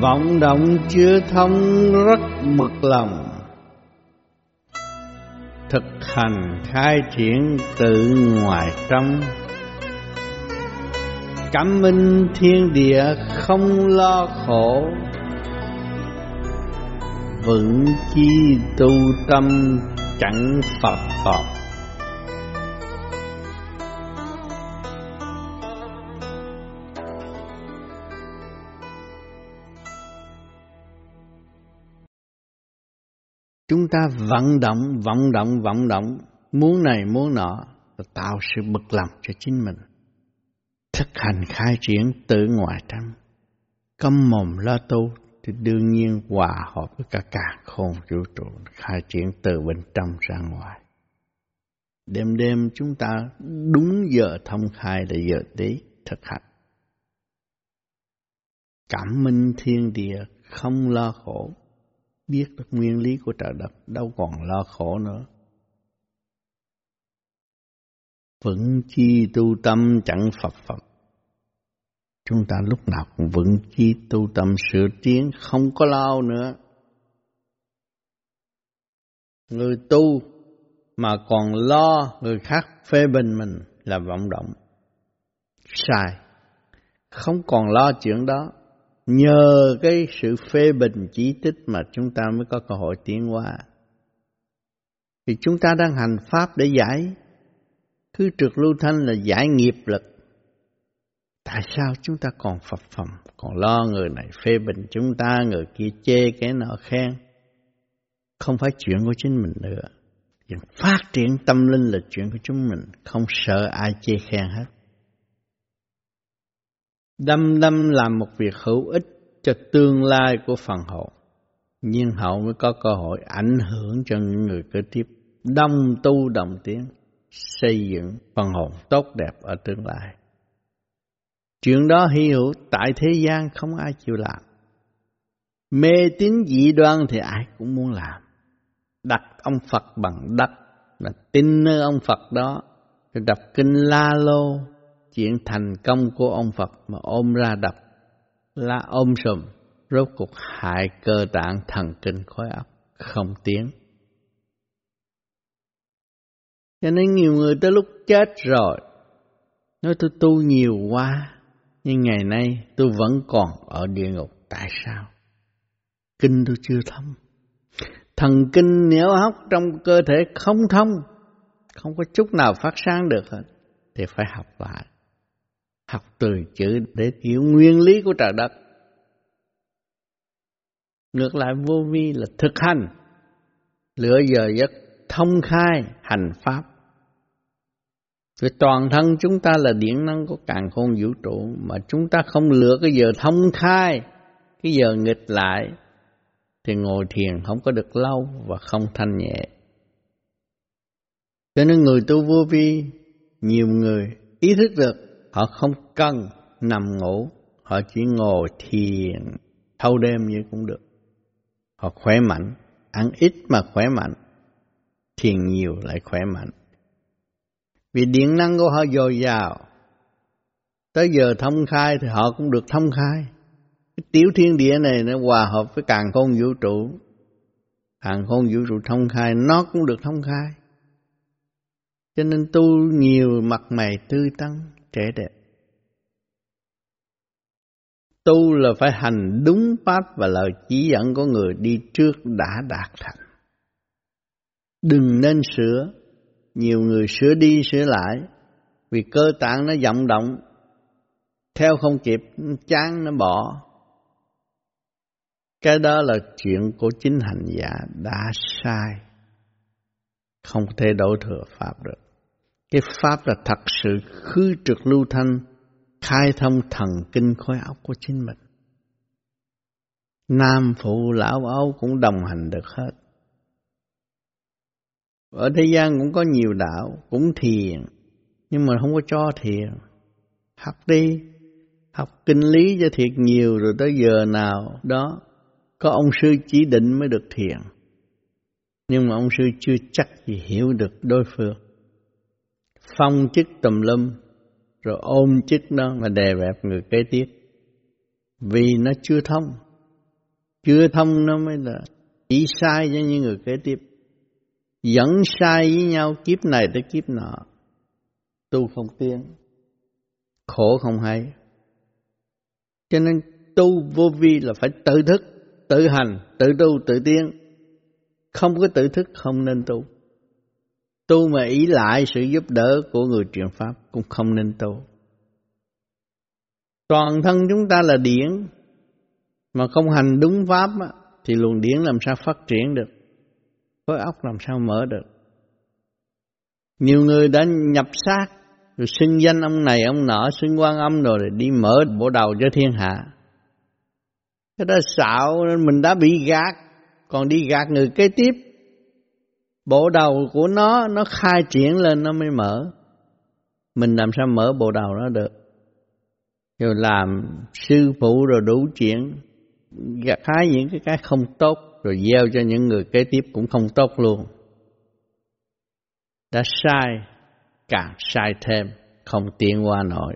vọng động chưa thông rất mực lòng. Thực hành khai triển tự ngoài trong. Cảm minh thiên địa không lo khổ. Vững chi tu tâm chẳng phật phật. Chúng ta vận động vận động vận động. Muốn này, muốn nọ tạo sự bực lòng cho chính mình. Thực hành khai triển tự ngoại tâm. Câm mồm lo tu thì đương nhiên hòa hợp với cả cả khôn vũ trụ, khai triển từ bên trong ra ngoài. Đêm đêm chúng ta đúng giờ thông khai là giờ tí thực hành. Cảm minh thiên địa không lo khổ biết được nguyên lý của trời đất, đâu còn lo khổ nữa. Vững chi tu tâm chẳng phật phật. Chúng ta lúc nào cũng vững chi tu tâm, sửa tiến, không có lao nữa. Người tu mà còn lo người khác phê bình mình là vọng động. Sai, không còn lo chuyện đó. Nhờ cái sự phê bình chỉ tích mà chúng ta mới có cơ hội tiến hóa. Thì chúng ta đang hành pháp để giải. Cứ trượt lưu thanh là giải nghiệp lực. Tại sao chúng ta còn phập phồng, còn lo người này phê bình chúng ta, người kia chê cái nọ khen. Không phải chuyện của chính mình nữa. Phát triển tâm linh là chuyện của chúng mình, không sợ ai chê khen hết. Đâm đâm làm một việc hữu ích cho tương lai của phần hậu. Nhưng hậu mới có cơ hội ảnh hưởng cho những người kế tiếp đông tu đồng tiến, xây dựng phần hồn tốt đẹp ở tương lai. Chuyện đó hy hữu tại thế gian không ai chịu làm. Mê tín dị đoan thì ai cũng muốn làm. Đặt ông Phật bằng đất là tin nơi ông Phật đó. Đọc kinh La Lô chuyện thành công của ông Phật mà ôm ra đập là ôm sùm, rốt cuộc hại cơ tạng thần kinh khối óc không tiến. Cho nên nhiều người tới lúc chết rồi, nói tôi tu nhiều quá, nhưng ngày nay tôi vẫn còn ở địa ngục, tại sao? Kinh tôi chưa thông. Thần kinh nếu hóc trong cơ thể không thông, không có chút nào phát sáng được hết, thì phải học lại học từ chữ để hiểu nguyên lý của trời đất. Ngược lại vô vi là thực hành, lựa giờ giấc thông khai hành pháp. Vì toàn thân chúng ta là điện năng của càng khôn vũ trụ mà chúng ta không lựa cái giờ thông khai, cái giờ nghịch lại thì ngồi thiền không có được lâu và không thanh nhẹ. Cho nên người tu vô vi, nhiều người ý thức được Họ không cần nằm ngủ, họ chỉ ngồi thiền thâu đêm như cũng được. Họ khỏe mạnh, ăn ít mà khỏe mạnh, thiền nhiều lại khỏe mạnh. Vì điện năng của họ dồi dào, tới giờ thông khai thì họ cũng được thông khai. Cái tiểu thiên địa này nó hòa hợp với càng khôn vũ trụ. Càng khôn vũ trụ thông khai, nó cũng được thông khai. Cho nên tu nhiều mặt mày tươi tắn, trẻ đẹp. Tu là phải hành đúng pháp và lời chỉ dẫn của người đi trước đã đạt thành. Đừng nên sửa, nhiều người sửa đi sửa lại, vì cơ tạng nó vọng động, theo không kịp, chán nó bỏ. Cái đó là chuyện của chính hành giả đã sai, không thể đổ thừa Pháp được. Cái Pháp là thật sự khứ trực lưu thanh, khai thông thần kinh khối óc của chính mình. Nam phụ lão âu cũng đồng hành được hết. Ở thế gian cũng có nhiều đạo, cũng thiền, nhưng mà không có cho thiền. Học đi, học kinh lý cho thiệt nhiều rồi tới giờ nào đó có ông sư chỉ định mới được thiền. Nhưng mà ông sư chưa chắc gì hiểu được đối phương phong chức tùm lum, rồi ôm chức nó mà đè bẹp người kế tiếp. Vì nó chưa thông. Chưa thông nó mới là chỉ sai cho những người kế tiếp. Dẫn sai với nhau, kiếp này tới kiếp nọ. Tu không tiến. Khổ không hay. Cho nên tu vô vi là phải tự thức, tự hành, tự tu, tự tiến. Không có tự thức, không nên tu tu mà ý lại sự giúp đỡ của người truyền pháp cũng không nên tu. Toàn thân chúng ta là điển, mà không hành đúng pháp thì luồng điển làm sao phát triển được? Khối óc làm sao mở được? Nhiều người đã nhập xác, rồi xưng danh ông này, ông nọ xưng quan âm rồi đi mở bộ đầu cho thiên hạ. Cái đó xạo mình đã bị gạt, còn đi gạt người kế tiếp bộ đầu của nó nó khai triển lên nó mới mở. Mình làm sao mở bộ đầu nó được? Rồi làm sư phụ rồi đủ chuyện, gặt hái những cái cái không tốt, rồi gieo cho những người kế tiếp cũng không tốt luôn. Đã sai, càng sai thêm, không tiến qua nổi.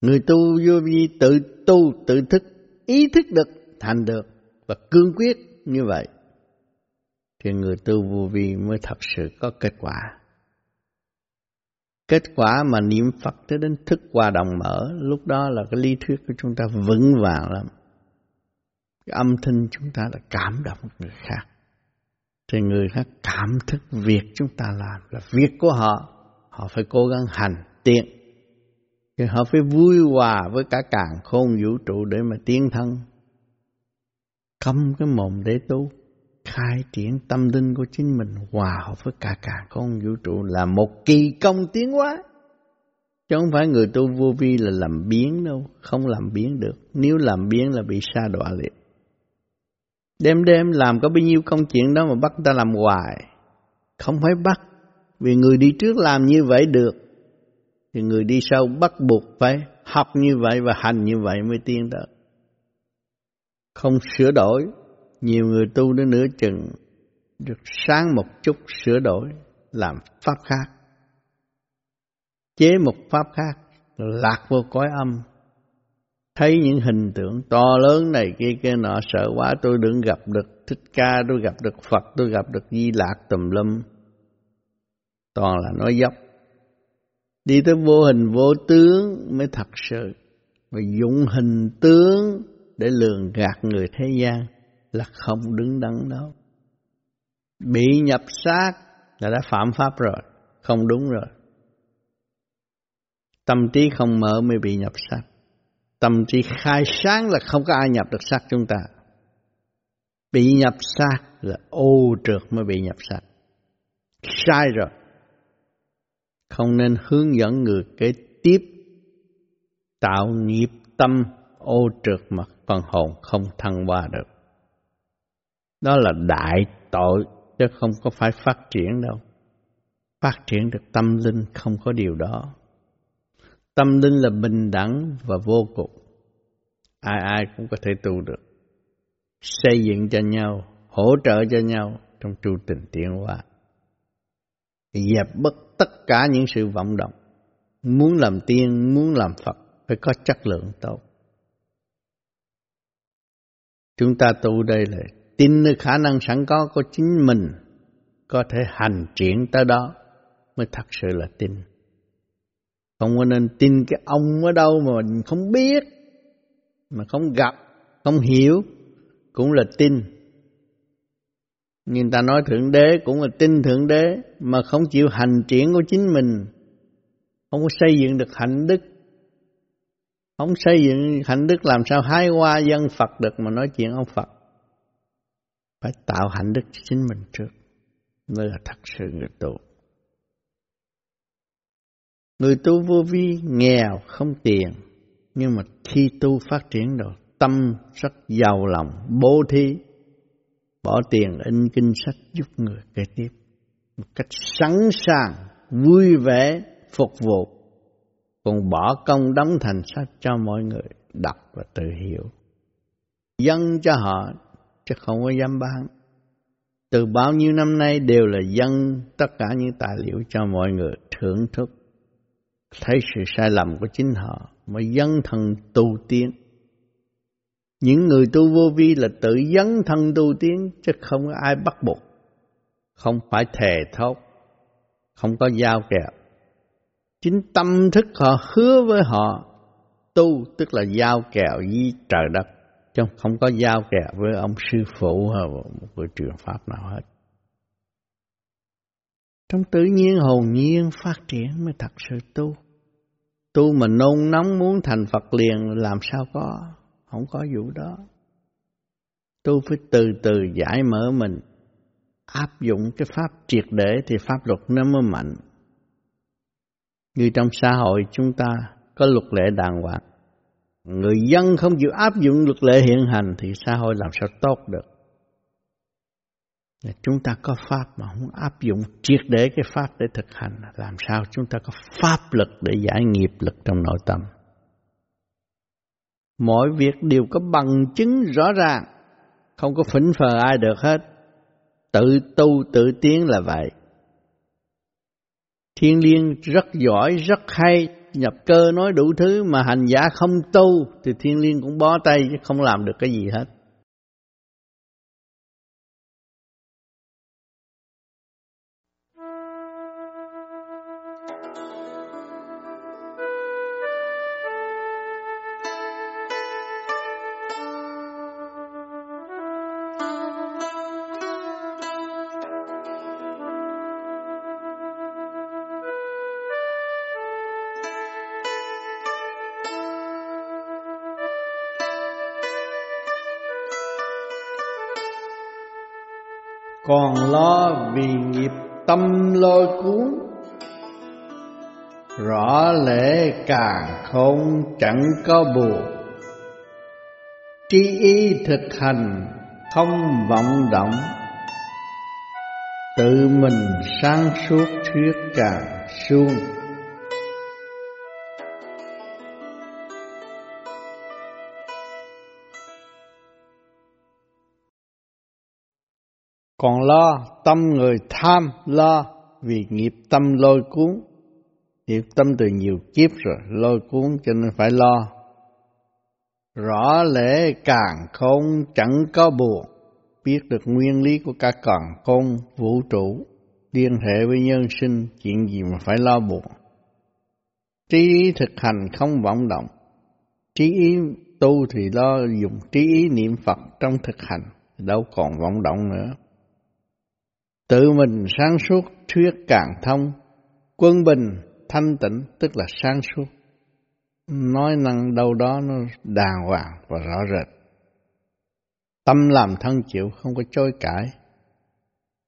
Người tu vô vi tự tu, tự thức, ý thức được, thành được và cương quyết như vậy thì người tu vô vi mới thật sự có kết quả. Kết quả mà niệm Phật tới đến thức qua đồng mở, lúc đó là cái lý thuyết của chúng ta vững vàng lắm. Cái âm thanh chúng ta là cảm động người khác. Thì người khác cảm thức việc chúng ta làm là việc của họ. Họ phải cố gắng hành tiện. Thì họ phải vui hòa với cả càng khôn vũ trụ để mà tiến thân. Cấm cái mồm để tu khai triển tâm linh của chính mình hòa hợp với cả cả con vũ trụ là một kỳ công tiến hóa. Chứ không phải người tu vô vi là làm biến đâu, không làm biến được. Nếu làm biến là bị sa đọa liệt đêm đêm làm có bao nhiêu công chuyện đó mà bắt ta làm hoài. Không phải bắt, vì người đi trước làm như vậy được. Thì người đi sau bắt buộc phải học như vậy và hành như vậy mới tiến tới. Không sửa đổi nhiều người tu đến nửa chừng, được sáng một chút sửa đổi, làm pháp khác. Chế một pháp khác, lạc vô cõi âm. Thấy những hình tượng to lớn này kia kia nọ sợ quá, tôi đừng gặp được thích ca, tôi gặp được phật, tôi gặp được di lạc tùm lum. Toàn là nói dốc. Đi tới vô hình vô tướng mới thật sự, và dụng hình tướng để lường gạt người thế gian không đứng đắn đâu. Bị nhập xác là đã phạm pháp rồi, không đúng rồi. Tâm trí không mở mới bị nhập xác. Tâm trí khai sáng là không có ai nhập được xác chúng ta. Bị nhập xác là ô trượt mới bị nhập xác. Sai rồi. Không nên hướng dẫn người kế tiếp tạo nghiệp tâm ô trượt mà phần hồn không thăng qua được. Đó là đại tội chứ không có phải phát triển đâu. Phát triển được tâm linh không có điều đó. Tâm linh là bình đẳng và vô cùng. Ai ai cũng có thể tu được. Xây dựng cho nhau, hỗ trợ cho nhau trong chu trình tiến hóa. Dẹp bất tất cả những sự vọng động. Muốn làm tiên, muốn làm Phật phải có chất lượng tốt. Chúng ta tu đây là tin nơi khả năng sẵn có của chính mình có thể hành triển tới đó mới thật sự là tin. Không có nên tin cái ông ở đâu mà mình không biết, mà không gặp, không hiểu, cũng là tin. Nhưng ta nói Thượng Đế cũng là tin Thượng Đế, mà không chịu hành triển của chính mình, không có xây dựng được hạnh đức. Không xây dựng hạnh đức làm sao hái hoa dân Phật được mà nói chuyện ông Phật phải tạo hạnh đức cho chính mình trước, mới là thật sự người tu. Người tu vô vi, nghèo, không tiền, nhưng mà khi tu phát triển rồi, tâm rất giàu lòng, bố thí, bỏ tiền in kinh sách giúp người kế tiếp. Một cách sẵn sàng, vui vẻ, phục vụ. Còn bỏ công đóng thành sách cho mọi người đọc và tự hiểu. Dâng cho họ chứ không có dám bán. Từ bao nhiêu năm nay đều là dân tất cả những tài liệu cho mọi người thưởng thức. Thấy sự sai lầm của chính họ mà dân thần tu tiến. Những người tu vô vi là tự dấn thân tu tiến chứ không có ai bắt buộc. Không phải thề thốt, không có giao kèo. Chính tâm thức họ hứa với họ tu tức là giao kèo với trời đất chứ không có giao kèo với ông sư phụ hay một người truyền pháp nào hết. Trong tự nhiên hồn nhiên phát triển mới thật sự tu. Tu mà nôn nóng muốn thành Phật liền làm sao có, không có vụ đó. Tu phải từ từ giải mở mình, áp dụng cái pháp triệt để thì pháp luật nó mới mạnh. Như trong xã hội chúng ta có luật lệ đàng hoàng. Người dân không chịu áp dụng luật lệ hiện hành thì xã hội làm sao tốt được. Chúng ta có pháp mà không áp dụng triệt để cái pháp để thực hành làm sao chúng ta có pháp lực để giải nghiệp lực trong nội tâm. Mọi việc đều có bằng chứng rõ ràng, không có phỉnh phờ ai được hết. Tự tu tự tiến là vậy. Thiên liên rất giỏi, rất hay, nhập cơ nói đủ thứ mà hành giả không tu, thì thiên liên cũng bó tay chứ không làm được cái gì hết. Còn lo vì nghiệp tâm lôi cuốn, rõ lẽ càng không chẳng có buồn. Trí ý thực hành không vọng động, tự mình sáng suốt thuyết càng suông. Còn lo tâm người tham, lo vì nghiệp tâm lôi cuốn. Nghiệp tâm từ nhiều kiếp rồi, lôi cuốn cho nên phải lo. Rõ lẽ càng không chẳng có buồn. Biết được nguyên lý của cả càng không, vũ trụ, liên hệ với nhân sinh, chuyện gì mà phải lo buồn. Trí ý thực hành không vọng động. Trí ý tu thì lo dùng trí ý niệm phật trong thực hành, đâu còn vọng động nữa. Tự mình sáng suốt thuyết càng thông, quân bình thanh tịnh tức là sáng suốt. Nói năng đâu đó nó đàng hoàng và rõ rệt. Tâm làm thân chịu không có chối cãi.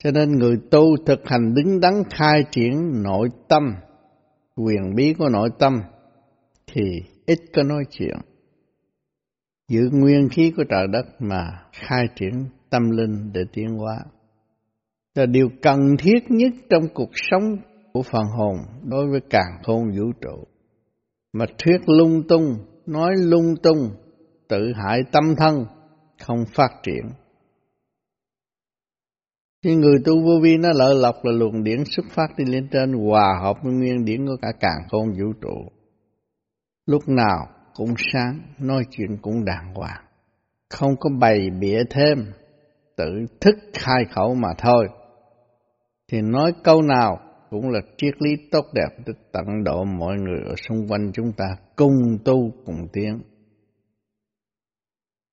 Cho nên người tu thực hành đứng đắn khai triển nội tâm, quyền bí của nội tâm thì ít có nói chuyện. Giữ nguyên khí của trời đất mà khai triển tâm linh để tiến hóa là điều cần thiết nhất trong cuộc sống của phần hồn đối với càng khôn vũ trụ. Mà thuyết lung tung, nói lung tung, tự hại tâm thân, không phát triển. Khi người tu vô vi nó lợi lộc là luồng điển xuất phát đi lên trên hòa hợp với nguyên điển của cả càng khôn vũ trụ. Lúc nào cũng sáng, nói chuyện cũng đàng hoàng. Không có bày bịa thêm, tự thức khai khẩu mà thôi thì nói câu nào cũng là triết lý tốt đẹp để tận độ mọi người ở xung quanh chúng ta cùng tu, cùng tiến.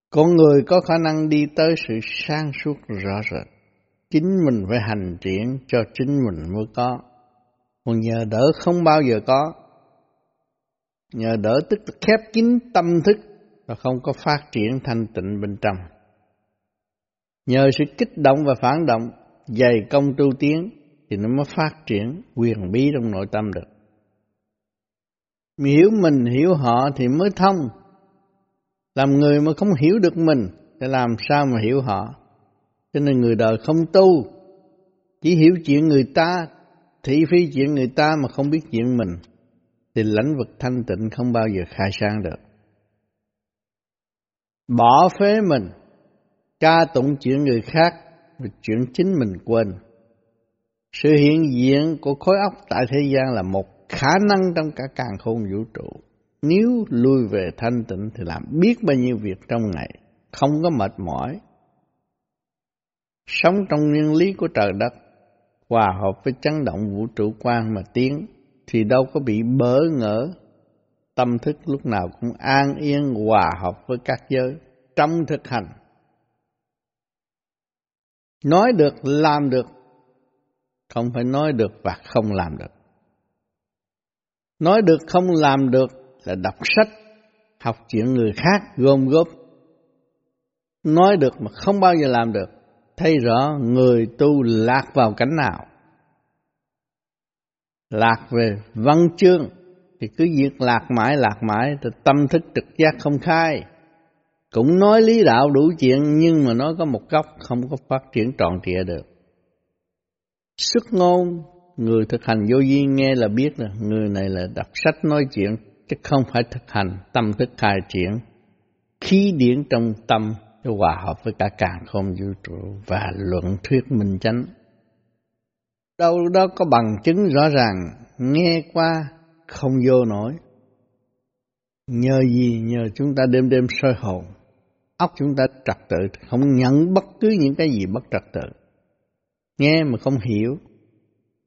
Con người có khả năng đi tới sự sang suốt rõ rệt. Chính mình phải hành triển cho chính mình mới có. Còn nhờ đỡ không bao giờ có. Nhờ đỡ tức là khép kín tâm thức và không có phát triển thanh tịnh bên trong. Nhờ sự kích động và phản động dày công tu tiến thì nó mới phát triển quyền bí trong nội tâm được. Hiểu mình hiểu họ thì mới thông. Làm người mà không hiểu được mình thì làm sao mà hiểu họ. Cho nên người đời không tu, chỉ hiểu chuyện người ta, thị phi chuyện người ta mà không biết chuyện mình, thì lãnh vực thanh tịnh không bao giờ khai sang được. Bỏ phế mình, ca tụng chuyện người khác và chuyện chính mình quên. Sự hiện diện của khối óc tại thế gian là một khả năng trong cả càng khôn vũ trụ. Nếu lui về thanh tịnh thì làm biết bao nhiêu việc trong ngày, không có mệt mỏi. Sống trong nguyên lý của trời đất, hòa hợp với chấn động vũ trụ quan mà tiến, thì đâu có bị bỡ ngỡ. Tâm thức lúc nào cũng an yên hòa hợp với các giới trong thực hành. Nói được, làm được, không phải nói được và không làm được. Nói được không làm được là đọc sách, học chuyện người khác gom góp. Nói được mà không bao giờ làm được, thấy rõ người tu lạc vào cảnh nào. Lạc về văn chương thì cứ việc lạc mãi lạc mãi thì tâm thức trực giác không khai. Cũng nói lý đạo đủ chuyện nhưng mà nói có một góc không có phát triển trọn trịa được. Sức ngôn, người thực hành vô vi nghe là biết là người này là đọc sách nói chuyện, chứ không phải thực hành tâm thức khai triển. Khí điển trong tâm để hòa hợp với cả càng không vũ trụ và luận thuyết minh chánh. Đâu đó có bằng chứng rõ ràng, nghe qua không vô nổi. Nhờ gì? Nhờ chúng ta đêm đêm soi hồn, óc chúng ta trật tự, không nhận bất cứ những cái gì bất trật tự. Nghe mà không hiểu,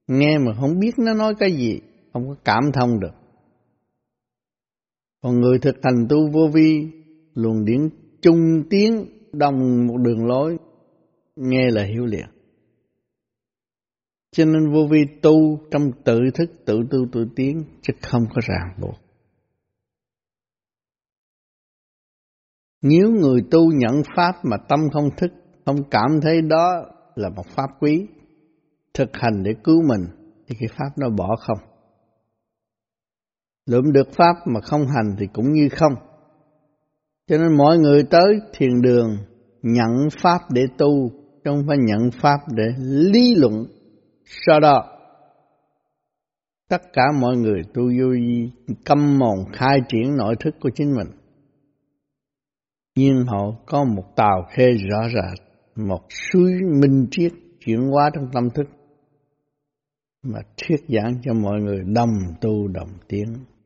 nghe mà không biết nó nói cái gì, không có cảm thông được. Còn người thực hành tu vô vi, luồng điển trung tiến đồng một đường lối, nghe là hiểu liền. Cho nên vô vi tu trong tự thức, tự tu tự tiến, chứ không có ràng buộc. Nếu người tu nhận Pháp mà tâm không thức, không cảm thấy đó là một Pháp quý, thực hành để cứu mình, thì cái Pháp nó bỏ không. Lượm được Pháp mà không hành thì cũng như không. Cho nên mọi người tới thiền đường nhận Pháp để tu, không phải nhận Pháp để lý luận. Sau đó, tất cả mọi người tu vô câm mồm mòn khai triển nội thức của chính mình. Nhưng họ có một tàu khê rõ rệt, một suối minh triết chuyển hóa trong tâm thức mà thuyết giảng cho mọi người đồng tu đồng tiến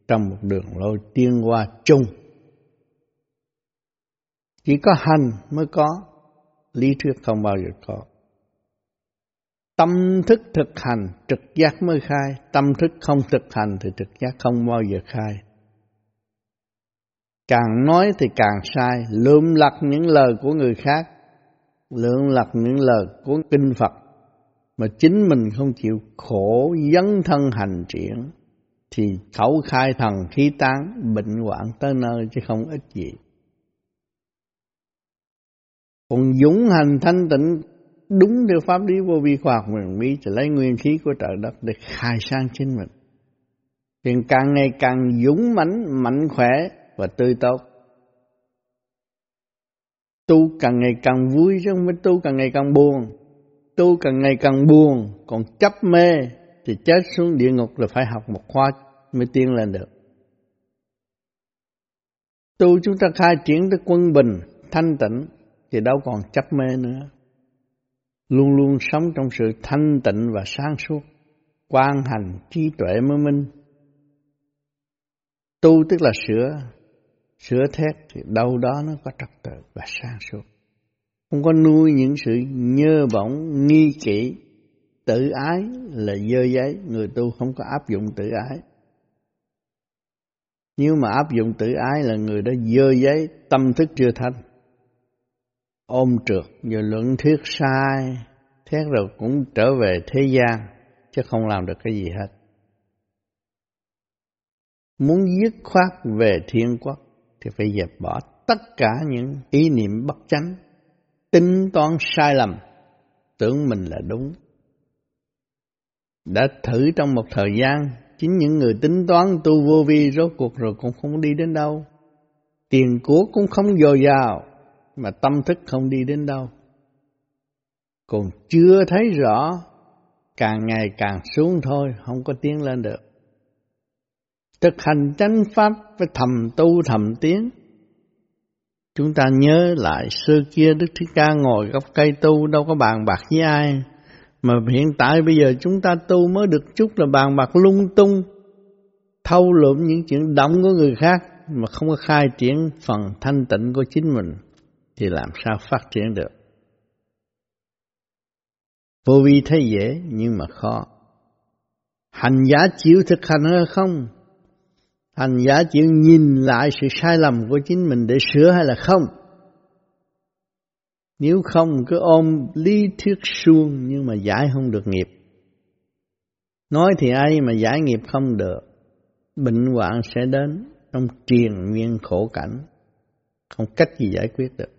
trong một đường lối tiến qua chung. Chỉ có hành mới có, lý thuyết không bao giờ có. Tâm thức thực hành, trực giác mới khai, tâm thức không thực hành thì trực giác không bao giờ khai. Càng nói thì càng sai, lượm lặt những lời của người khác, lượm lặt những lời của kinh Phật, mà chính mình không chịu khổ dấn thân hành triển, thì khẩu khai thần khí tán, bệnh hoạn tới nơi chứ không ít gì. Còn dũng hành thanh tịnh đúng theo pháp lý vô vi khoa học huyền mỹ thì lấy nguyên khí của trời đất để khai sang chính mình. Thì càng ngày càng dũng mãnh, mạnh khỏe và tươi tốt. Tu càng ngày càng vui chứ không phải tu càng ngày càng buồn. Tu càng ngày càng buồn, còn chấp mê thì chết xuống địa ngục là phải học một khóa mới tiến lên được. Tu chúng ta khai triển tới quân bình, thanh tịnh thì đâu còn chấp mê nữa. Luôn luôn sống trong sự thanh tịnh và sáng suốt, quan hành trí tuệ mới minh. Tu tức là sửa, sửa thét thì đâu đó nó có trật tự và sang suốt. Không có nuôi những sự nhơ bỏng, nghi kỵ, tự ái là dơ giấy, người tu không có áp dụng tự ái. Nếu mà áp dụng tự ái là người đó dơ giấy, tâm thức chưa thanh ôm trượt rồi luận thuyết sai thét rồi cũng trở về thế gian chứ không làm được cái gì hết muốn dứt khoát về thiên quốc thì phải dẹp bỏ tất cả những ý niệm bất chánh tính toán sai lầm tưởng mình là đúng đã thử trong một thời gian chính những người tính toán tu vô vi rốt cuộc rồi cũng không đi đến đâu tiền của cũng không dồi dào mà tâm thức không đi đến đâu. Còn chưa thấy rõ, càng ngày càng xuống thôi, không có tiến lên được. Thực hành chánh pháp phải thầm tu thầm tiến. Chúng ta nhớ lại xưa kia Đức Thích Ca ngồi gốc cây tu đâu có bàn bạc với ai. Mà hiện tại bây giờ chúng ta tu mới được chút là bàn bạc lung tung, thâu lượm những chuyện động của người khác mà không có khai triển phần thanh tịnh của chính mình thì làm sao phát triển được. Vô vi thấy dễ nhưng mà khó. Hành giả chịu thực hành hay không? Hành giả chịu nhìn lại sự sai lầm của chính mình để sửa hay là không? Nếu không cứ ôm lý thuyết suông nhưng mà giải không được nghiệp. Nói thì ai mà giải nghiệp không được. Bệnh hoạn sẽ đến trong triền miên khổ cảnh. Không cách gì giải quyết được.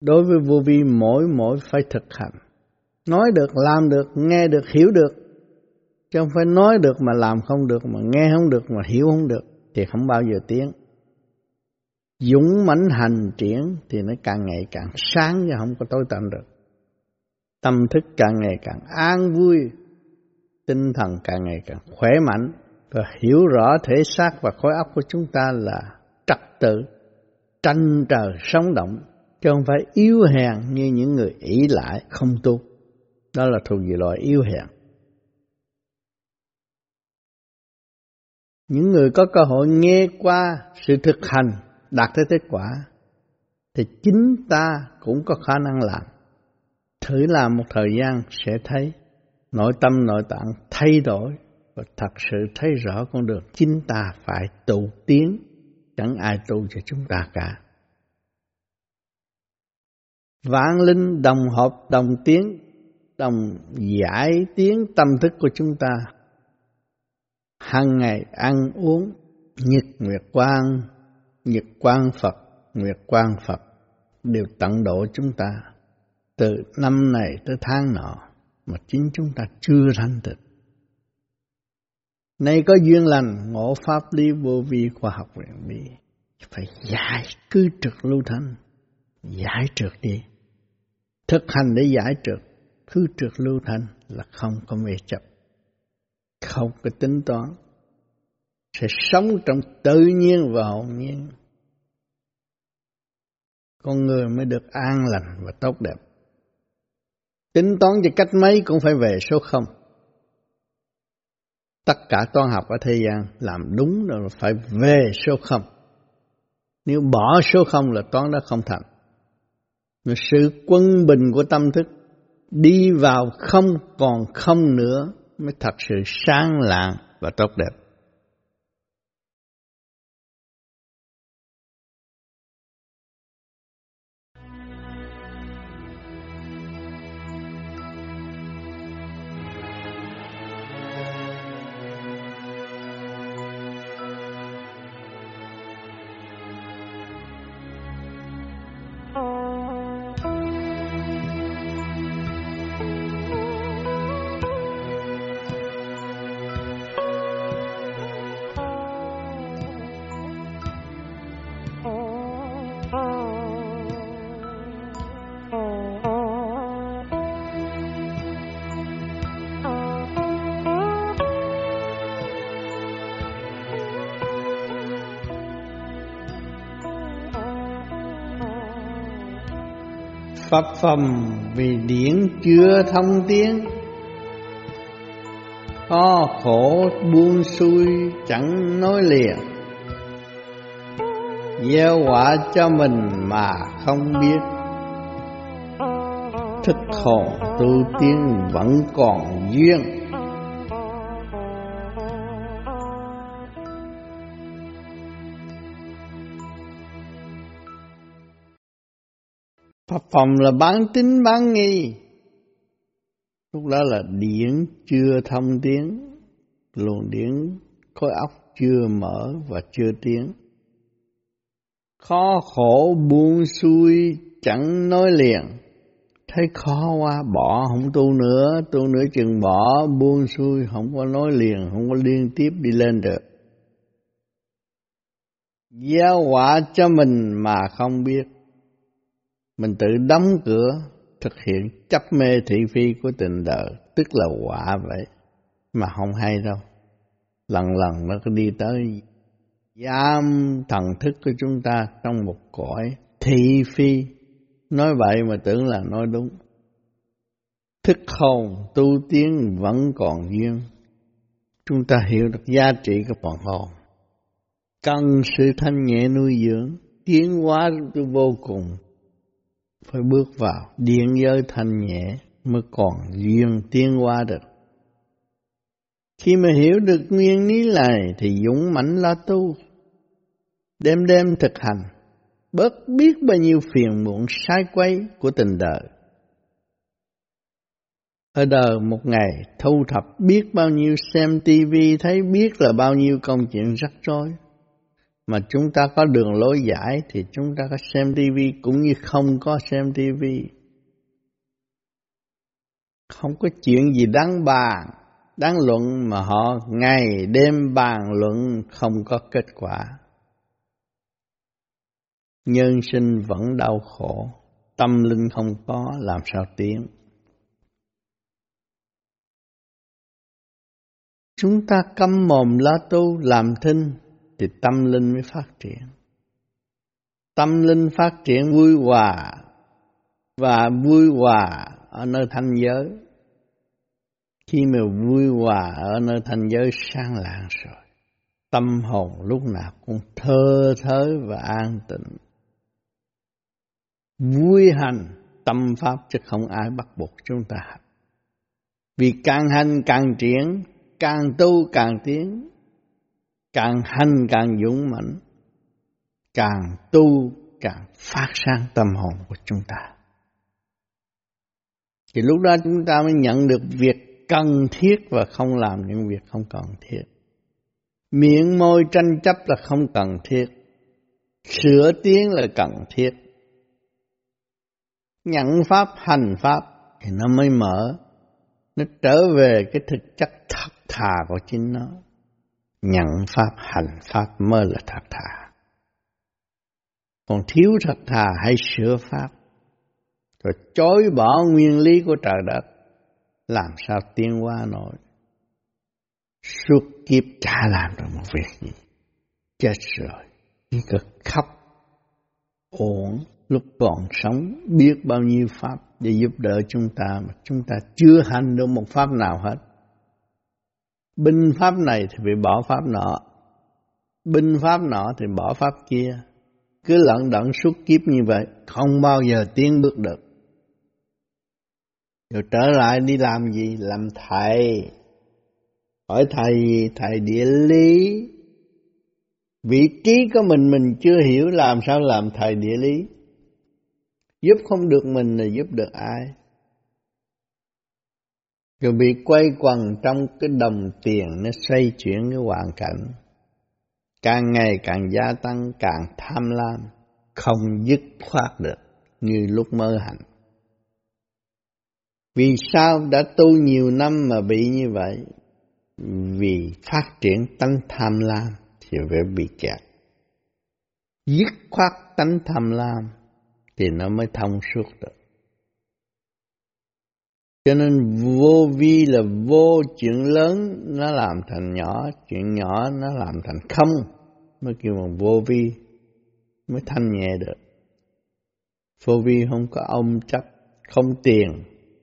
Đối với vô vi mỗi mỗi phải thực hành. Nói được, làm được, nghe được, hiểu được. Chứ không phải nói được mà làm không được, mà nghe không được, mà hiểu không được. Thì không bao giờ tiến. Dũng mãnh hành triển thì nó càng ngày càng sáng chứ không có tối tăm được. Tâm thức càng ngày càng an vui, tinh thần càng ngày càng khỏe mạnh và hiểu rõ thể xác và khối óc của chúng ta là trật tự, tranh trời sống động, chứ không phải yếu hèn như những người ỷ lại không tu. Đó là thuộc về loại yếu hèn. Những người có cơ hội nghe qua sự thực hành đạt tới kết quả thì chính ta cũng có khả năng làm. Thử làm một thời gian sẽ thấy nội tâm nội tạng thay đổi và thật sự thấy rõ con đường chính ta phải tu tiến, chẳng ai tu cho chúng ta cả. Vạn linh đồng hợp đồng tiến, đồng giải tiến tâm thức của chúng ta hàng ngày ăn uống, nhật nguyệt quang, nhật quang Phật, nguyệt quang Phật đều tận độ chúng ta. Từ năm này tới tháng nọ mà chính chúng ta chưa thanh tịnh. Nay có duyên lành ngộ pháp lý vô vi khoa học viện bi phải giải cứ trực lưu thanh giải trượt đi. Thực hành để giải trượt cứ trượt lưu thanh là không có mê chấp không có tính toán. Sẽ sống trong tự nhiên và hồn nhiên. Con người mới được an lành và tốt đẹp. Tính toán cho cách mấy cũng phải về số không. Tất cả toán học ở thế gian làm đúng rồi phải về số không. Nếu bỏ số không là toán đó không thành. Sự quân bình của tâm thức đi vào không còn không nữa mới thật sự sáng lạng và tốt đẹp. Pháp phẩm vì điển chưa thông tiếng. Khó khổ buông xuôi chẳng nói liền Gieo quả cho mình mà không biết. Thích hồn tu tiên vẫn còn duyên. Pháp phòng là bán tính bán nghi. Lúc đó là điển chưa thông tiếng, luồng điển khối óc chưa mở và chưa tiếng, Khó khổ buông xuôi chẳng nói liền. Thấy khó quá bỏ không tu nữa, tu nữa chừng bỏ buông xuôi không có nói liền, không có liên tiếp đi lên được. Gieo quả cho mình mà không biết mình tự đóng cửa, thực hiện chấp mê thị phi của tình đời tức là quả vậy. Mà không hay đâu. Lần lần nó cứ đi tới giam thần thức của chúng ta trong một cõi thị phi. Nói vậy mà tưởng là nói đúng. Thức hồn tu tiến vẫn còn duyên chúng ta hiểu được giá trị của phần hồn. Cần sự thanh nhẹ nuôi dưỡng, tiến hóa vô cùng phải bước vào điện giới thanh nhẹ mới còn duyên tiến qua được. Khi mà hiểu được nguyên lý này thì dũng mãnh la tu, đêm đêm thực hành, bớt biết bao nhiêu phiền muộn sai quay của tình đời. Ở đời một ngày thu thập biết bao nhiêu xem tivi thấy biết là bao nhiêu công chuyện rắc rối. Mà chúng ta có đường lối giải thì chúng ta có xem tivi cũng như không có xem tivi. Không có chuyện gì đáng bàn, đáng luận mà họ ngày đêm bàn luận không có kết quả. Nhân sinh vẫn đau khổ, tâm linh không có làm sao tiến. Chúng ta câm mồm la tu làm thinh thì tâm linh mới phát triển. Tâm linh phát triển vui hòa và vui hòa ở nơi thanh giới. Khi mà vui hòa ở nơi thanh giới sang lạng rồi, tâm hồn lúc nào cũng thơ thới và an tịnh. Vui hành tâm pháp chứ không ai bắt buộc chúng ta. Vì càng hành càng triển, càng tu càng tiến, càng hành càng dũng mãnh, càng tu càng phát sáng tâm hồn của chúng ta. Thì lúc đó chúng ta mới nhận được việc cần thiết và không làm những việc không cần thiết. Miệng môi tranh chấp là không cần thiết. Sửa tiếng là cần thiết. Nhận pháp, hành pháp thì nó mới mở. Nó trở về cái thực chất thật thà của chính nó. Nhận pháp, hành pháp mới là thật thà. Còn thiếu thật thà hay sửa pháp, rồi chối bỏ nguyên lý của trời đất, làm sao tiến qua nổi. Suốt kiếp chả làm được một việc gì. Chết rồi, chỉ cực khóc, ổn, lúc còn sống biết bao nhiêu pháp để giúp đỡ chúng ta mà chúng ta chưa hành được một pháp nào hết. Binh pháp này thì bị bỏ pháp nọ, binh pháp nọ thì bỏ pháp kia. Cứ lận đận suốt kiếp như vậy, không bao giờ tiến bước được. Rồi trở lại đi làm gì? Làm thầy. Hỏi thầy gì? Thầy địa lý. Vị trí của mình mình chưa hiểu làm sao làm thầy địa lý. Giúp không được mình là giúp được ai? Rồi bị quay quần trong cái đồng tiền nó xoay chuyển cái hoàn cảnh. Càng ngày càng gia tăng, càng tham lam, không dứt khoát được như lúc mơ hạnh. Vì sao đã tu nhiều năm mà bị như vậy? Vì phát triển tánh tham lam thì phải bị kẹt. Dứt khoát tánh tham lam thì nó mới thông suốt được. Cho nên vô vi là vô chuyện lớn nó làm thành nhỏ, chuyện nhỏ nó làm thành không mới kêu bằng vô vi mới thanh nhẹ được. Vô vi không có ông chấp, không tiền,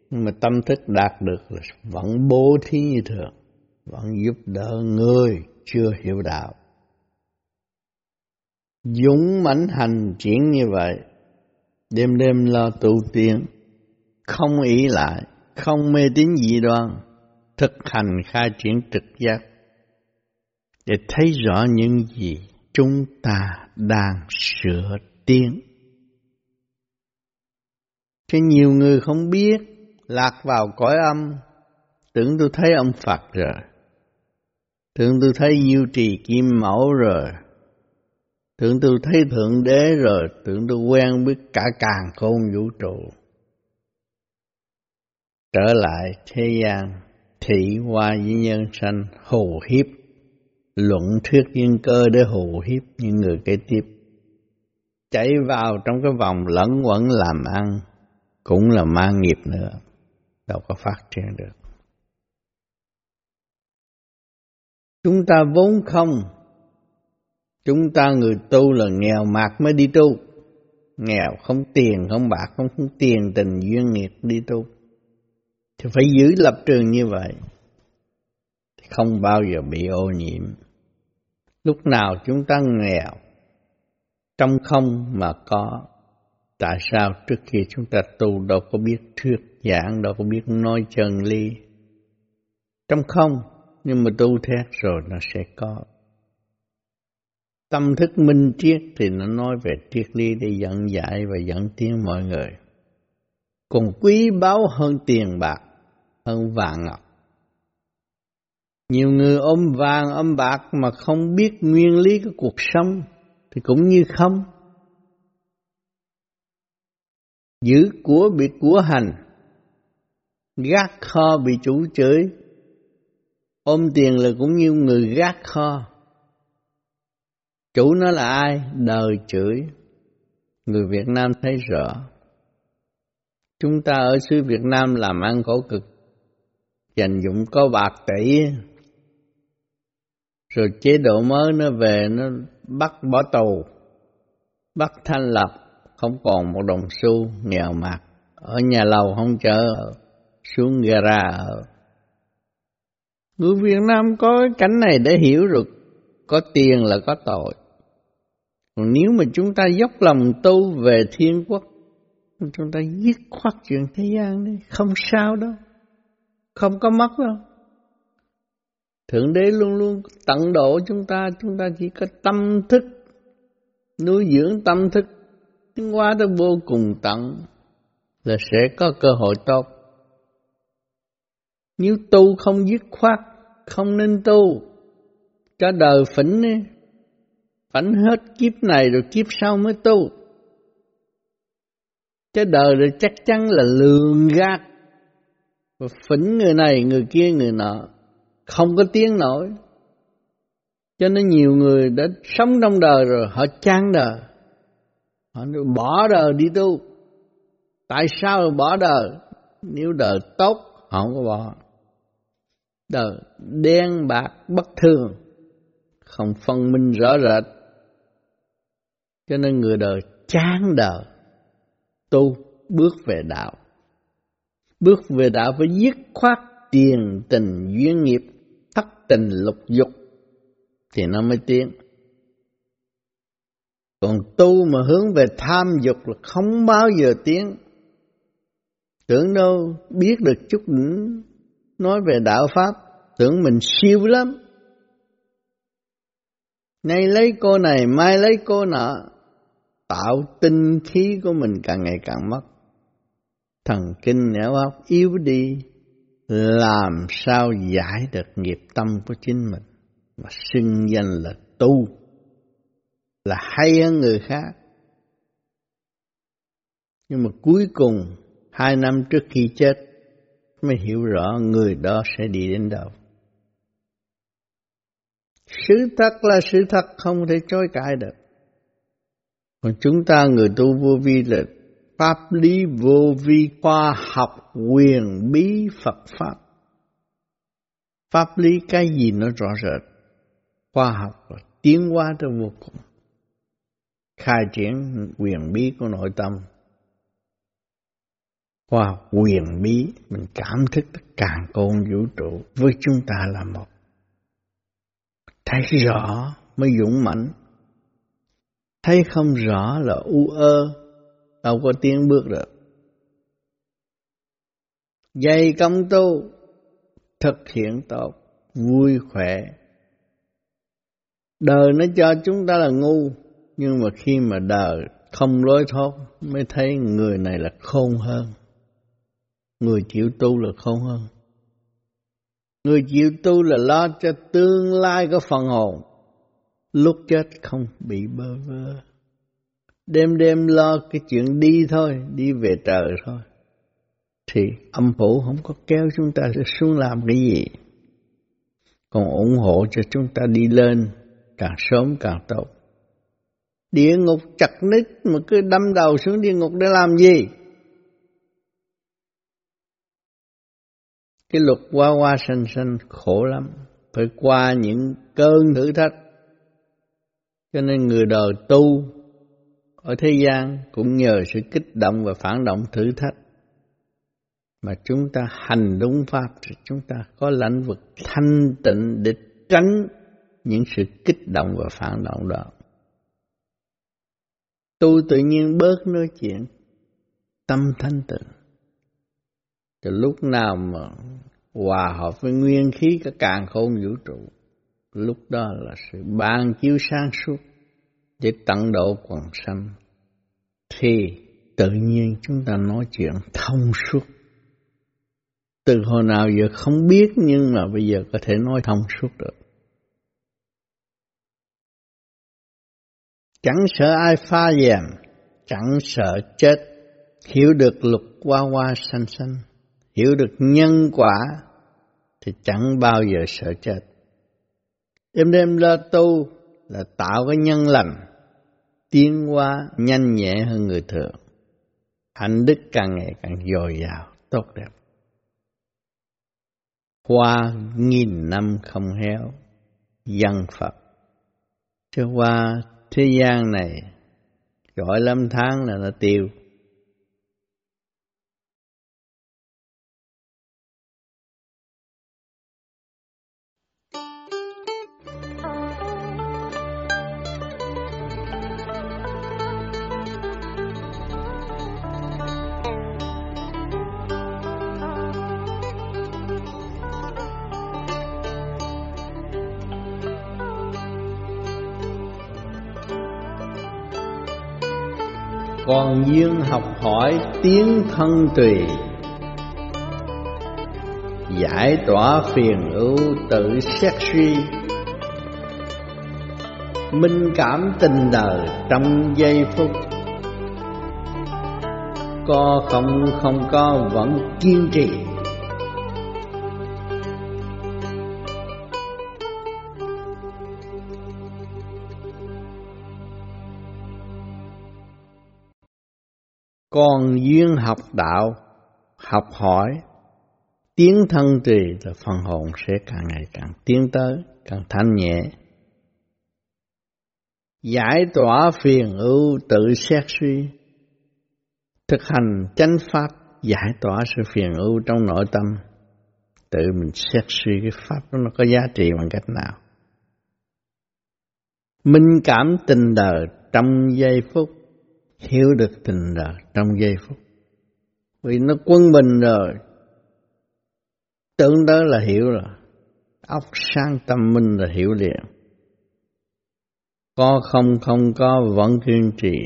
nhưng mà tâm thức đạt được là vẫn bố thí như thường, vẫn giúp đỡ người chưa hiểu đạo. Dũng mãnh hành triển như vậy, đêm đêm lo tu tiên, không ý lại, không mê tín dị đoan, thực hành khai triển trực giác. Để thấy rõ những gì chúng ta đang sửa tiến. Cho nhiều người không biết, lạc vào cõi âm, tưởng tôi thấy ông Phật rồi, tưởng tôi thấy diêu trì kim mẫu rồi, tưởng tôi thấy Thượng Đế rồi, tưởng tôi quen biết cả càng khôn vũ trụ trở lại thế gian thị hoa với nhân sanh hù hiếp. Luận thuyết nhân cơ để hù hiếp những người kế tiếp. Chạy vào trong cái vòng lẫn quẩn làm ăn cũng là mang nghiệp nữa. Đâu có phát triển được. Chúng ta vốn không. Chúng ta người tu là nghèo mạt mới đi tu. Nghèo không tiền không bạc không, không tiền tình duyên nghiệp đi tu thì phải giữ lập trường như vậy thì không bao giờ bị ô nhiễm lúc nào chúng ta nghèo trong không mà có. Tại sao trước khi chúng ta tu đâu có biết thuyết giảng, đâu có biết nói chân lý. Trong không, nhưng mà tu thét rồi nó sẽ có. Tâm thức minh triết thì nó nói về triết lý để dẫn dạy và dẫn tiến mọi người. Còn quý báu hơn tiền bạc, hơn vàng ngọc. Nhiều người ôm vàng ôm bạc mà không biết nguyên lý của cuộc sống thì cũng như không. Giữ của bị của hành, gác kho bị chủ chửi, ôm tiền là cũng như người gác kho. Chủ nó là ai? Đời chửi. Người Việt Nam thấy rõ. Chúng ta ở xứ Việt Nam làm ăn khổ cực, dành dụng có bạc tỷ, rồi chế độ mới nó về nó bắt bỏ tù, bắt thanh lập, không còn một đồng xu nghèo mạt, ở nhà lầu không chở, xuống gara ở. Người Việt Nam có cảnh này để hiểu được, có tiền là có tội. Còn nếu mà chúng ta dốc lòng tu về thiên quốc, chúng ta dứt khoát chuyện thế gian đi, không sao đâu, không có mất đâu. Thượng Đế luôn luôn tận độ chúng ta, chúng ta chỉ có tâm thức, nuôi dưỡng tâm thức, tiến hóa tới vô cùng tận là sẽ có cơ hội tốt. Nếu tu không dứt khoát, không nên tu, cho đời phỉnh đi, phỉnh hết kiếp này rồi kiếp sau mới tu. Cái đời rồi chắc chắn là lường gạt, và phỉnh người này, người kia, người nọ không có tiếng nổi. Cho nên nhiều người đã sống trong đời rồi họ chán đời. Họ bỏ đời đi tu. Tại sao bỏ đời? Nếu đời tốt họ không có bỏ. Đời đen bạc bất thường, không phân minh rõ rệt. Cho nên người đời chán đời, tu bước về đạo. Bước về đạo phải dứt khoát tiền tình duyên nghiệp thất tình lục dục thì nó mới tiến. Còn tu mà hướng về tham dục là không bao giờ tiến. Tưởng đâu biết được chút nữa, nói về đạo Pháp, tưởng mình siêu lắm. Nay lấy cô này, mai lấy cô nọ, tạo tinh khí của mình càng ngày càng mất. Thần kinh não óc yếu đi, làm sao giải được nghiệp tâm của chính mình mà xưng danh là tu là hay hơn người khác. Nhưng mà cuối cùng hai năm trước khi chết mới hiểu rõ người đó sẽ đi đến đâu. Sự thật là sự thật không thể chối cãi được còn chúng ta người tu vô vi là pháp lý vô vi khoa học quyền bí Phật Pháp. Pháp lý cái gì nó rõ rệt, khoa học và tiến hóa tới vô cùng. Khai triển quyền bí của nội tâm. Qua quyền bí, mình cảm thức tất cả côn vũ trụ với chúng ta là một. Thấy rõ mới dũng mãnh. Thấy không rõ là u ơ, đâu có tiến bước được. Dày công tu, thực hiện tốt, vui khỏe. Đời nó cho chúng ta là ngu, nhưng mà khi mà đời không lối thoát mới thấy người này là khôn hơn. Người chịu tu là khôn hơn. Người chịu tu là lo cho tương lai của phần hồn. Lúc chết không bị bơ vơ. Đêm đêm lo cái chuyện đi thôi, đi về trời thôi thì âm phủ không có kéo chúng ta sẽ xuống làm cái gì. Còn ủng hộ cho chúng ta đi lên càng sớm càng tốt. Địa ngục chặt nít mà cứ đâm đầu xuống địa ngục để làm gì? Cái luật qua qua sanh sanh khổ lắm, phải qua những cơn thử thách. Cho nên người đời tu ở thế gian cũng nhờ sự kích động và phản động thử thách mà chúng ta hành đúng pháp thì chúng ta có lãnh vực thanh tịnh để tránh những sự kích động và phản động đó. tu tự nhiên bớt nói chuyện, tâm thanh tịnh. Từ lúc nào mà hòa hợp với nguyên khí cả càng khôn vũ trụ, lúc đó là sự ban chiếu sáng suốt để tận độ quần sanh, thì tự nhiên chúng ta nói chuyện thông suốt. Từ hồi nào giờ không biết nhưng mà bây giờ có thể nói thông suốt được. Chẳng sợ ai pha dèm, chẳng sợ chết, hiểu được lục qua qua sanh sanh, hiểu được nhân quả thì chẳng bao giờ sợ chết. Đêm đêm lo tu là tạo cái nhân lành, tiến hóa nhanh nhẹ hơn người thường. Hạnh đức càng ngày càng dồi dào, tốt đẹp. Hoa nghìn năm không héo, dân Phật. Chứ qua thế gian này gọi lâm tháng là nó tiêu còn duyên học hỏi tiếng thân tùy. Giải tỏa phiền ưu tự xét suy. Minh cảm tình đời trong giây phút. Có không không có vẫn kiên trì. Còn duyên học đạo, học hỏi, tiến thân trì là phần hồn sẽ càng ngày càng tiến tới, càng thanh nhẹ. Giải tỏa phiền ưu tự xét suy, thực hành chánh pháp giải tỏa sự phiền ưu trong nội tâm, tự mình xét suy cái pháp đó nó có giá trị bằng cách nào. Minh cảm tình đời trong giây phút hiểu được tình đời trong giây phút. Vì nó quân bình rồi, tưởng đó là hiểu rồi, óc sáng tâm minh là hiểu liền. Có không không có vẫn kiên trì,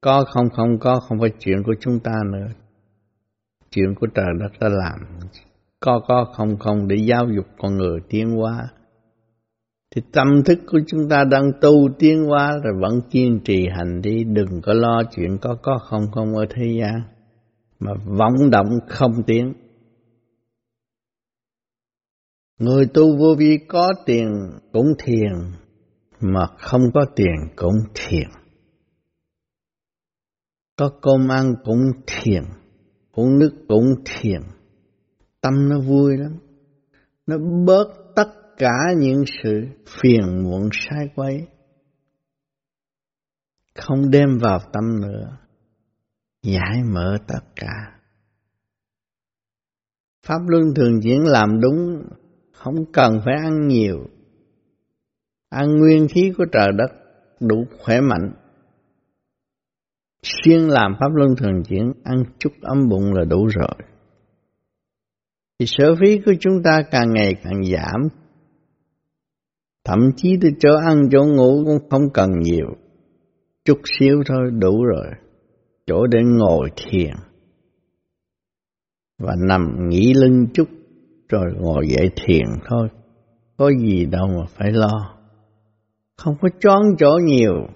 có không không có không phải chuyện của chúng ta nữa. Chuyện của trời đất đã làm, có có không không để giáo dục con người tiến hóa thì tâm thức của chúng ta đang tu tiến hóa rồi vẫn kiên trì hành đi. Đừng có lo chuyện có có không không ở thế gian, mà vọng động không tiến. Người tu vô vi có tiền cũng thiền, mà không có tiền cũng thiền. Có cơm ăn cũng thiền, uống nước cũng thiền. Tâm nó vui lắm. Nó bớt cả những sự phiền muộn sai quấy, không đem vào tâm nữa, giải mở tất cả. Pháp luân thường diễn làm đúng, không cần phải ăn nhiều. Ăn nguyên khí của trời đất đủ khỏe mạnh. Xuyên làm pháp luân thường chuyển ăn chút ấm bụng là đủ rồi. Thì sở phí của chúng ta càng ngày càng giảm Thậm chí tới chỗ ăn chỗ ngủ cũng không cần nhiều. Chút xíu thôi, đủ rồi. Chỗ để ngồi thiền. Và nằm nghỉ lưng chút, rồi ngồi dậy thiền thôi. Có gì đâu mà phải lo. Không có chón chỗ nhiều.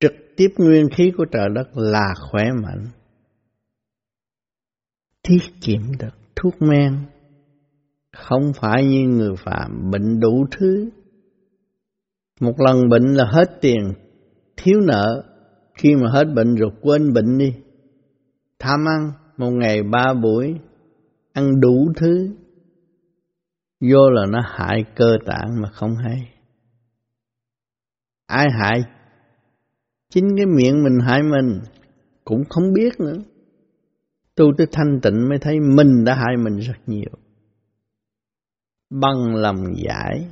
Trực tiếp nguyên khí của trời đất là khỏe mạnh. Tiết kiệm được thuốc men không phải như người phạm bệnh đủ thứ. Một lần bệnh là hết tiền, thiếu nợ, khi mà hết bệnh rồi quên bệnh đi. Tham ăn, một ngày ba buổi, ăn đủ thứ, vô là nó hại cơ tạng mà không hay. Ai hại? Chính cái miệng mình hại mình, cũng không biết nữa. Tu tới thanh tịnh mới thấy mình đã hại mình rất nhiều bằng lòng giải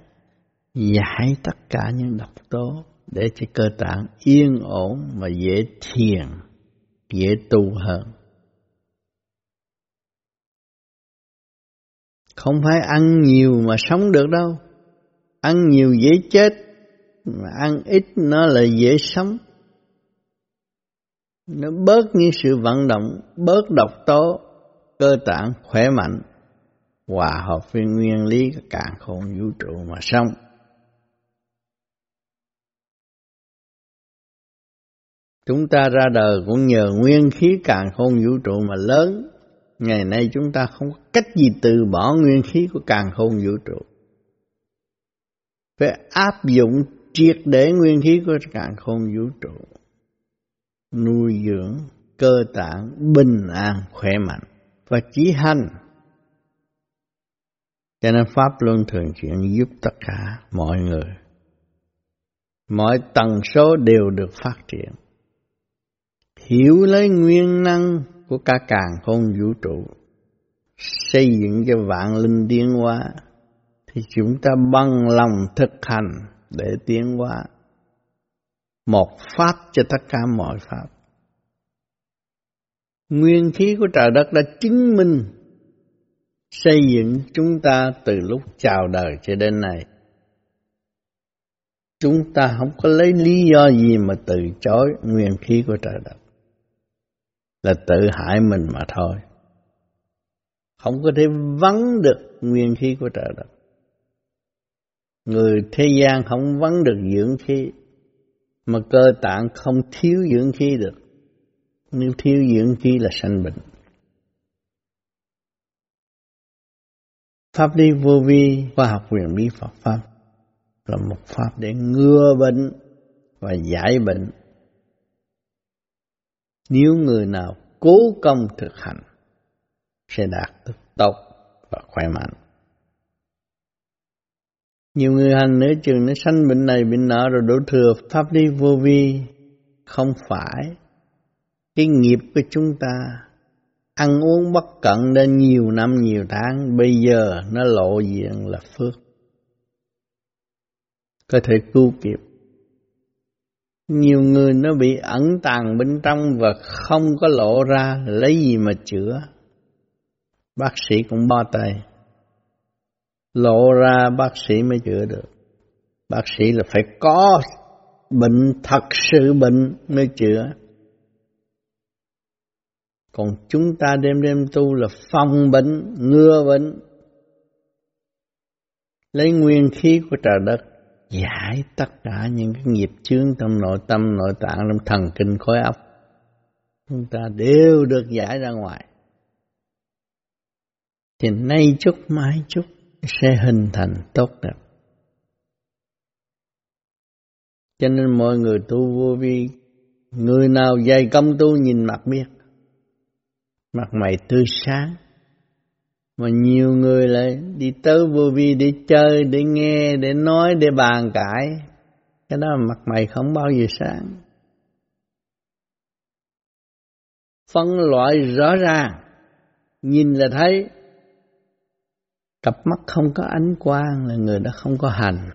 giải tất cả những độc tố để cho cơ tạng yên ổn và dễ thiền, dễ tu hơn. Không phải ăn nhiều mà sống được đâu. Ăn nhiều dễ chết, mà ăn ít nó là dễ sống. Nó bớt những sự vận động, bớt độc tố, cơ tạng khỏe mạnh, hòa hợp với nguyên lý, càng khôn vũ trụ mà sống. Chúng ta ra đời cũng nhờ nguyên khí càng khôn vũ trụ mà lớn. Ngày nay chúng ta không có cách gì từ bỏ nguyên khí của càng khôn vũ trụ. Phải áp dụng triệt để nguyên khí của càng khôn vũ trụ. Nuôi dưỡng cơ tạng bình an khỏe mạnh và chí hành. Cho nên Pháp Luân Thường Chuyển giúp tất cả mọi người. Mọi tần số đều được phát triển hiểu lấy nguyên năng của cả càng không vũ trụ, xây dựng cho vạn linh tiến hóa, thì chúng ta bằng lòng thực hành để tiến hóa. Một pháp cho tất cả mọi pháp. Nguyên khí của trời đất đã chứng minh xây dựng chúng ta từ lúc chào đời cho đến nay. Chúng ta không có lấy lý do gì mà từ chối nguyên khí của trời đất là tự hại mình mà thôi. Không có thể vắng được nguyên khí của trời đất. Người thế gian không vắng được dưỡng khí, mà cơ tạng không thiếu dưỡng khí được. Nếu thiếu dưỡng khí là sanh bệnh. Pháp lý vô vi, khoa học quyền lý Phật Pháp là một pháp để ngừa bệnh và giải bệnh nếu người nào cố công thực hành sẽ đạt được tốt và khỏe mạnh. Nhiều người hành nữa chừng nó sanh bệnh này bệnh nọ rồi đổ thừa pháp lý vô vi không phải cái nghiệp của chúng ta ăn uống bất cẩn đến nhiều năm nhiều tháng, bây giờ nó lộ diện là phước có thể cứu kịp nhiều người nó bị ẩn tàng bên trong và không có lộ ra lấy gì mà chữa. Bác sĩ cũng bo tay. Lộ ra bác sĩ mới chữa được. Bác sĩ là phải có bệnh, thật sự bệnh mới chữa. Còn chúng ta đêm đêm tu là phòng bệnh, ngừa bệnh. Lấy nguyên khí của trời đất giải tất cả những cái nghiệp chướng trong nội tâm, nội tạng, trong thần kinh khối óc. Chúng ta đều được giải ra ngoài. Thì nay chút mai chút sẽ hình thành tốt đẹp. Cho nên mọi người tu vô vi, người nào dày công tu nhìn mặt biết. Mặt mày tươi sáng, mà nhiều người lại đi tới vô vi để chơi để nghe để nói để bàn cãi. Cái đó mặt mày không bao giờ sáng. Phân loại rõ ràng. Nhìn là thấy. Cặp mắt không có ánh quang là người đó không có hành.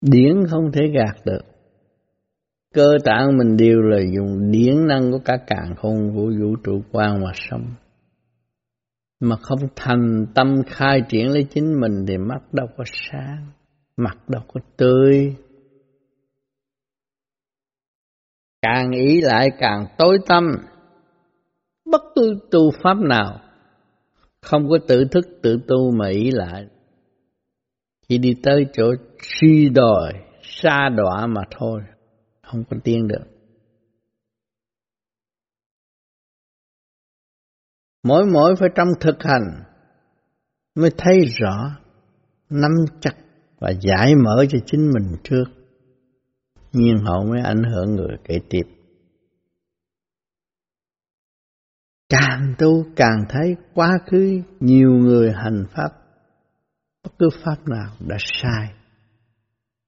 Điển không thể gạt được cơ tạng mình đều là dùng điển năng của cả càng không vũ vũ trụ quan mà sống mà không thành tâm khai triển lấy chính mình thì mắt đâu có sáng, mặt đâu có tươi. Càng ý lại càng tối tâm. Bất cứ tu pháp nào không có tự thức tự tu mà ý lại. Chỉ đi tới chỗ suy đòi xa đọa mà thôi, không có tiên được. mỗi mỗi phải trong thực hành, mới thấy rõ, nắm chặt và giải mở cho chính mình trước. Nhiên hậu mới ảnh hưởng người kế tiếp. Càng tu càng thấy quá khứ, nhiều người hành pháp, bất cứ pháp nào đã sai.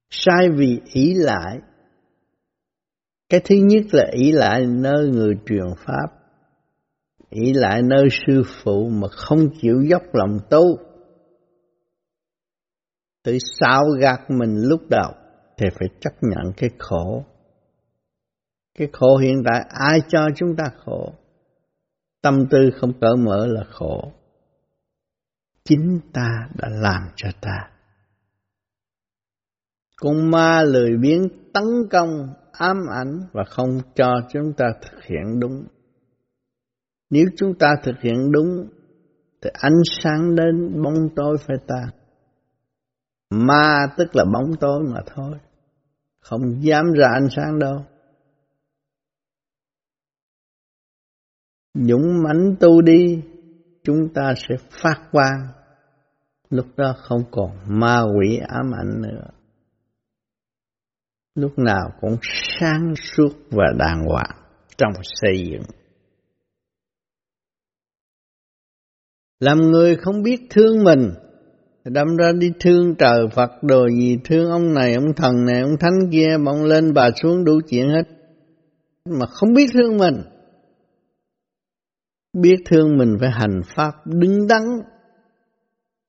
Sai vì ý lại cái thứ nhất là ý lại nơi người truyền pháp, ý lại nơi sư phụ mà không chịu dốc lòng tu tự sao gạt mình lúc đầu thì phải chấp nhận cái khổ. Cái khổ hiện tại ai cho chúng ta khổ? Tâm tư không cởi mở là khổ. Chính ta đã làm cho ta. Con ma lười biếng tấn công, ám ảnh và không cho chúng ta thực hiện đúng. Nếu chúng ta thực hiện đúng, thì ánh sáng đến bóng tối phải tan. Ma tức là bóng tối mà thôi, không dám ra ánh sáng đâu. Dũng mãnh tu đi, chúng ta sẽ phát quang. Lúc đó không còn ma quỷ ám ảnh nữa. Lúc nào cũng sáng suốt và đàng hoàng trong xây dựng. Làm người không biết thương mình, đâm ra đi thương trời Phật đồ gì, thương ông này, ông thần này, ông thánh kia, bỗng lên bà xuống đủ chuyện hết. Mà không biết thương mình. Biết thương mình phải hành pháp đứng đắn,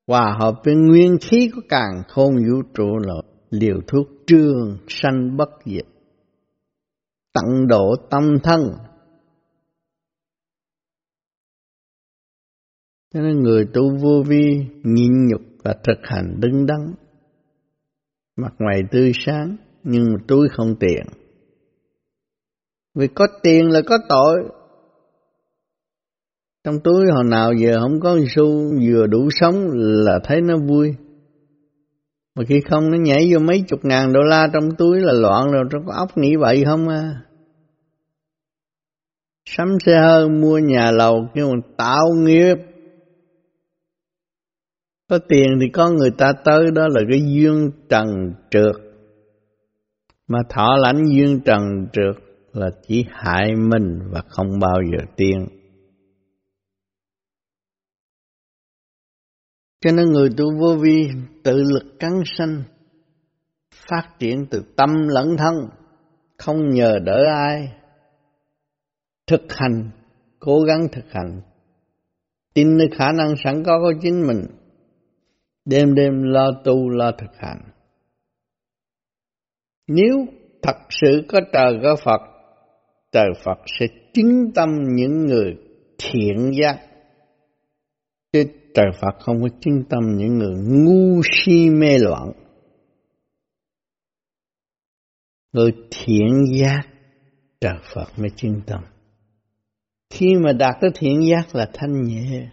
hòa hợp với nguyên khí của càng khôn vũ trụ là liều thuốc trương sanh bất diệt. Tận độ tâm thân Cho nên người tu vô vi nhịn nhục và thực hành đứng đắn. Mặt ngoài tươi sáng, nhưng mà túi không tiền. Vì có tiền là có tội. Trong túi hồi nào giờ không có xu vừa đủ sống là thấy nó vui. Mà khi không, nó nhảy vô mấy chục ngàn đô la trong túi là loạn rồi, trong có óc nghĩ vậy không à. Sắm xe hơi, mua nhà lầu, kêu mà tạo nghiệp có tiền thì có người ta tới, đó là cái duyên trần trượt. Mà thọ lãnh duyên trần trượt là chỉ hại mình và không bao giờ tiên. Cho nên người tu vô vi tự lực cắn sanh, phát triển từ tâm lẫn thân, không nhờ đỡ ai. Thực hành, cố gắng thực hành, tin nơi khả năng sẵn có của chính mình, đêm đêm lo tu lo thực hành. Nếu thật sự có trời có Phật, trời Phật sẽ chứng tâm những người thiện giác. Trời Phật không có chứng tâm những người ngu si mê loạn. Người thiện giác, trời Phật mới chứng tâm. Khi mà đạt tới thiện giác là thanh nhẹ.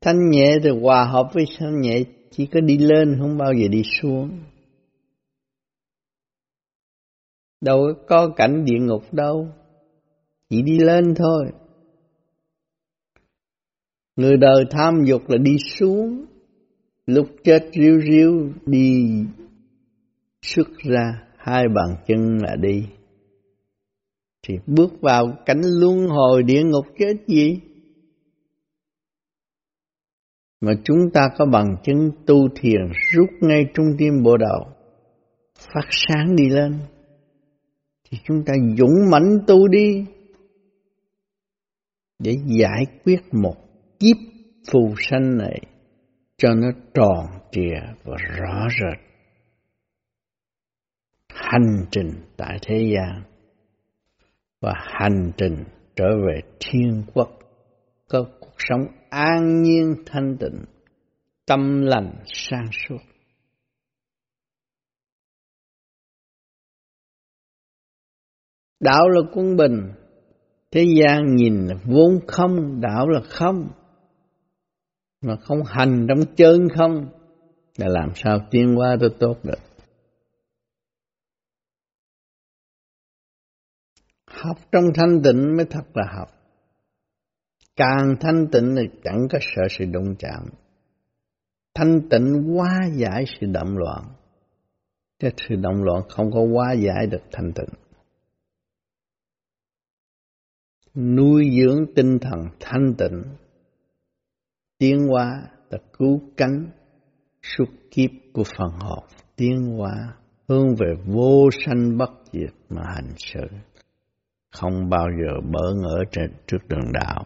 Thanh nhẹ thì hòa hợp với thanh nhẹ chỉ có đi lên không bao giờ đi xuống đâu có cảnh địa ngục đâu chỉ đi lên thôi người đời tham dục là đi xuống lúc chết riu riu đi. Xuất ra hai bàn chân là đi. Thì bước vào cảnh luân hồi địa ngục chết gì? Mà chúng ta có bằng chứng tu thiền rút ngay trung tim bộ đầu, phát sáng đi lên, thì chúng ta dũng mãnh tu đi để giải quyết một kiếp phù sanh này cho nó tròn trịa và rõ rệt. Hành trình tại thế gian và hành trình trở về thiên quốc có cuộc sống an nhiên thanh tịnh, tâm lành sang suốt. Đạo là quân bình, thế gian nhìn là vốn không, đạo là không. Mà không hành trong chân không, là làm sao tiến qua tới tốt được. Học trong thanh tịnh mới thật là học. Càng thanh tịnh thì chẳng có sợ sự đụng chạm. Thanh tịnh quá giải sự động loạn. Chứ sự động loạn không có quá giải được thanh tịnh. Nuôi dưỡng tinh thần thanh tịnh, tiến hóa là cứu cánh. Suốt kiếp của phần hồn tiến hóa hướng về vô sanh bất diệt mà hành sự không bao giờ bỡ ngỡ trên trước đường đạo.